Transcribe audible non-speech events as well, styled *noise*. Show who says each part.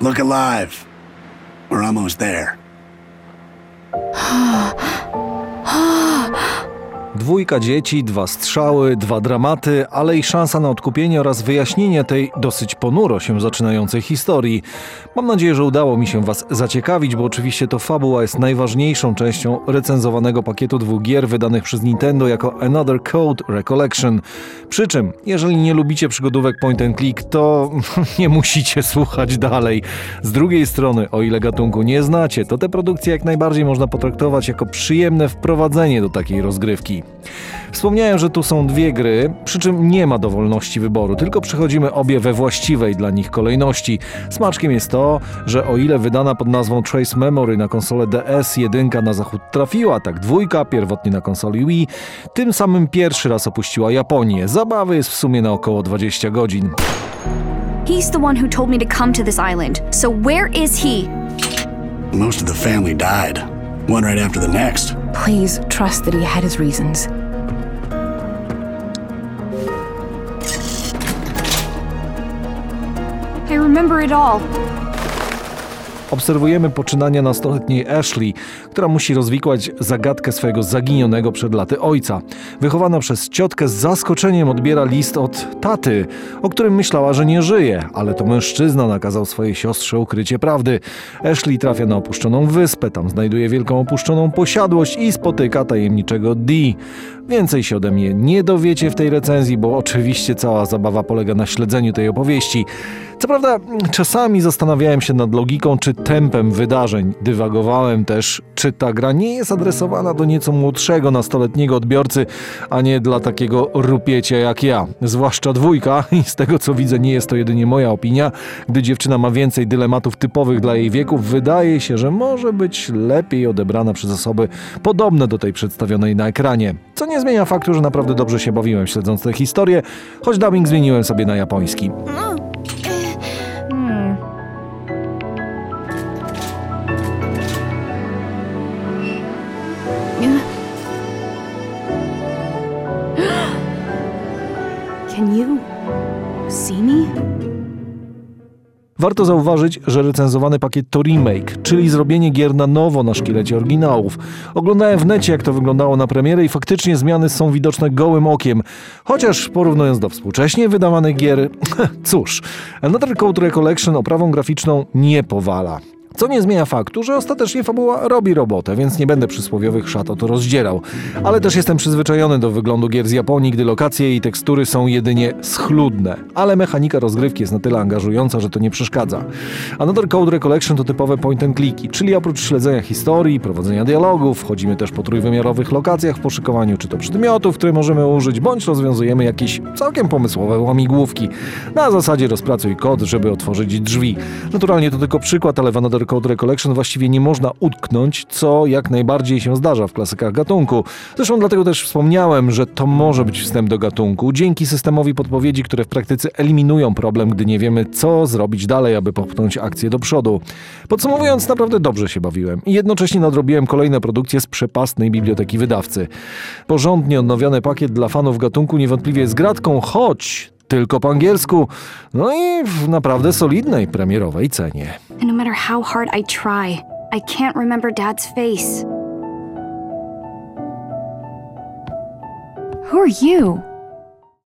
Speaker 1: Look alive. We're almost there.
Speaker 2: Dwójka dzieci, dwa strzały, dwa dramaty, ale i szansa na odkupienie oraz wyjaśnienie tej dosyć ponuro się zaczynającej historii. Mam nadzieję, że udało mi się Was zaciekawić, bo oczywiście to fabuła jest najważniejszą częścią recenzowanego pakietu dwóch gier wydanych przez Nintendo jako Another Code Recollection. Przy czym, jeżeli nie lubicie przygodówek point and click, to *laughs* nie musicie słuchać dalej. Z drugiej strony, o ile gatunku nie znacie, to te produkcje jak najbardziej można potraktować jako przyjemne wprowadzenie do takiej rozgrywki. Wspomniałem, że tu są dwie gry, przy czym nie ma dowolności wyboru, tylko przechodzimy obie we właściwej dla nich kolejności. Smaczkiem jest to, że o ile wydana pod nazwą Trace Memory na konsolę DS jedynka na zachód trafiła, tak dwójka, pierwotnie na konsoli Wii, tym samym pierwszy raz opuściła Japonię. Zabawy jest w sumie na około 20 godzin.
Speaker 3: He's the one who told me to come to this island. So where is he?
Speaker 1: Most of the family died, one right after the next.
Speaker 4: Please trust that he had his reasons.
Speaker 3: I remember it all.
Speaker 2: Obserwujemy poczynania nastoletniej Ashley, która musi rozwikłać zagadkę swojego zaginionego przed laty ojca. Wychowana przez ciotkę z zaskoczeniem odbiera list od taty, o którym myślała, że nie żyje, ale to mężczyzna nakazał swojej siostrze ukrycie prawdy. Ashley trafia na opuszczoną wyspę, tam znajduje wielką opuszczoną posiadłość i spotyka tajemniczego Dee. Więcej się ode mnie nie dowiecie w tej recenzji, bo oczywiście cała zabawa polega na śledzeniu tej opowieści. Co prawda, czasami zastanawiałem się nad logiką czy tempem wydarzeń. Dywagowałem też, czy ta gra nie jest adresowana do nieco młodszego nastoletniego odbiorcy, a nie dla takiego rupiecia jak ja. Zwłaszcza dwójka, i z tego co widzę, nie jest to jedynie moja opinia. Gdy dziewczyna ma więcej dylematów typowych dla jej wieku, wydaje się, że może być lepiej odebrana przez osoby podobne do tej przedstawionej na ekranie. Co nie zmienia faktu, że naprawdę dobrze się bawiłem śledząc tę historię, choć dubbing zmieniłem sobie na japoński.
Speaker 3: See me?
Speaker 2: Warto zauważyć, że recenzowany pakiet to remake, czyli zrobienie gier na nowo na szkielecie oryginałów. Oglądałem w necie, jak to wyglądało na premierę i faktycznie zmiany są widoczne gołym okiem. Chociaż porównując do współcześnie wydawanych gier, *laughs* cóż, Another Code Recollection oprawą graficzną nie powala. Co nie zmienia faktu, że ostatecznie fabuła robi robotę, więc nie będę przysłowiowych szat o to rozdzierał. Ale też jestem przyzwyczajony do wyglądu gier z Japonii, gdy lokacje i tekstury są jedynie schludne. Ale mechanika rozgrywki jest na tyle angażująca, że to nie przeszkadza. Another Code Recollection to typowe point and clicki, czyli oprócz śledzenia historii, prowadzenia dialogów, wchodzimy też po trójwymiarowych lokacjach w poszykowaniu czy to przedmiotów, które możemy użyć, bądź rozwiązujemy jakieś całkiem pomysłowe łamigłówki. Na zasadzie rozpracuj kod, żeby otworzyć drzwi. Naturalnie to tylko przykład, ale w Another Code Recollection właściwie nie można utknąć, co jak najbardziej się zdarza w klasykach gatunku. Zresztą dlatego też wspomniałem, że to może być wstęp do gatunku, dzięki systemowi podpowiedzi, które w praktyce eliminują problem, gdy nie wiemy, co zrobić dalej, aby popchnąć akcję do przodu. Podsumowując, naprawdę dobrze się bawiłem i jednocześnie nadrobiłem kolejne produkcje z przepastnej biblioteki wydawcy. Porządnie odnowiony pakiet dla fanów gatunku niewątpliwie jest gratką, choć tylko po angielsku, no i w naprawdę solidnej premierowej cenie.
Speaker 3: Matter how hard I try, I can't remember Dad's face. Who are you?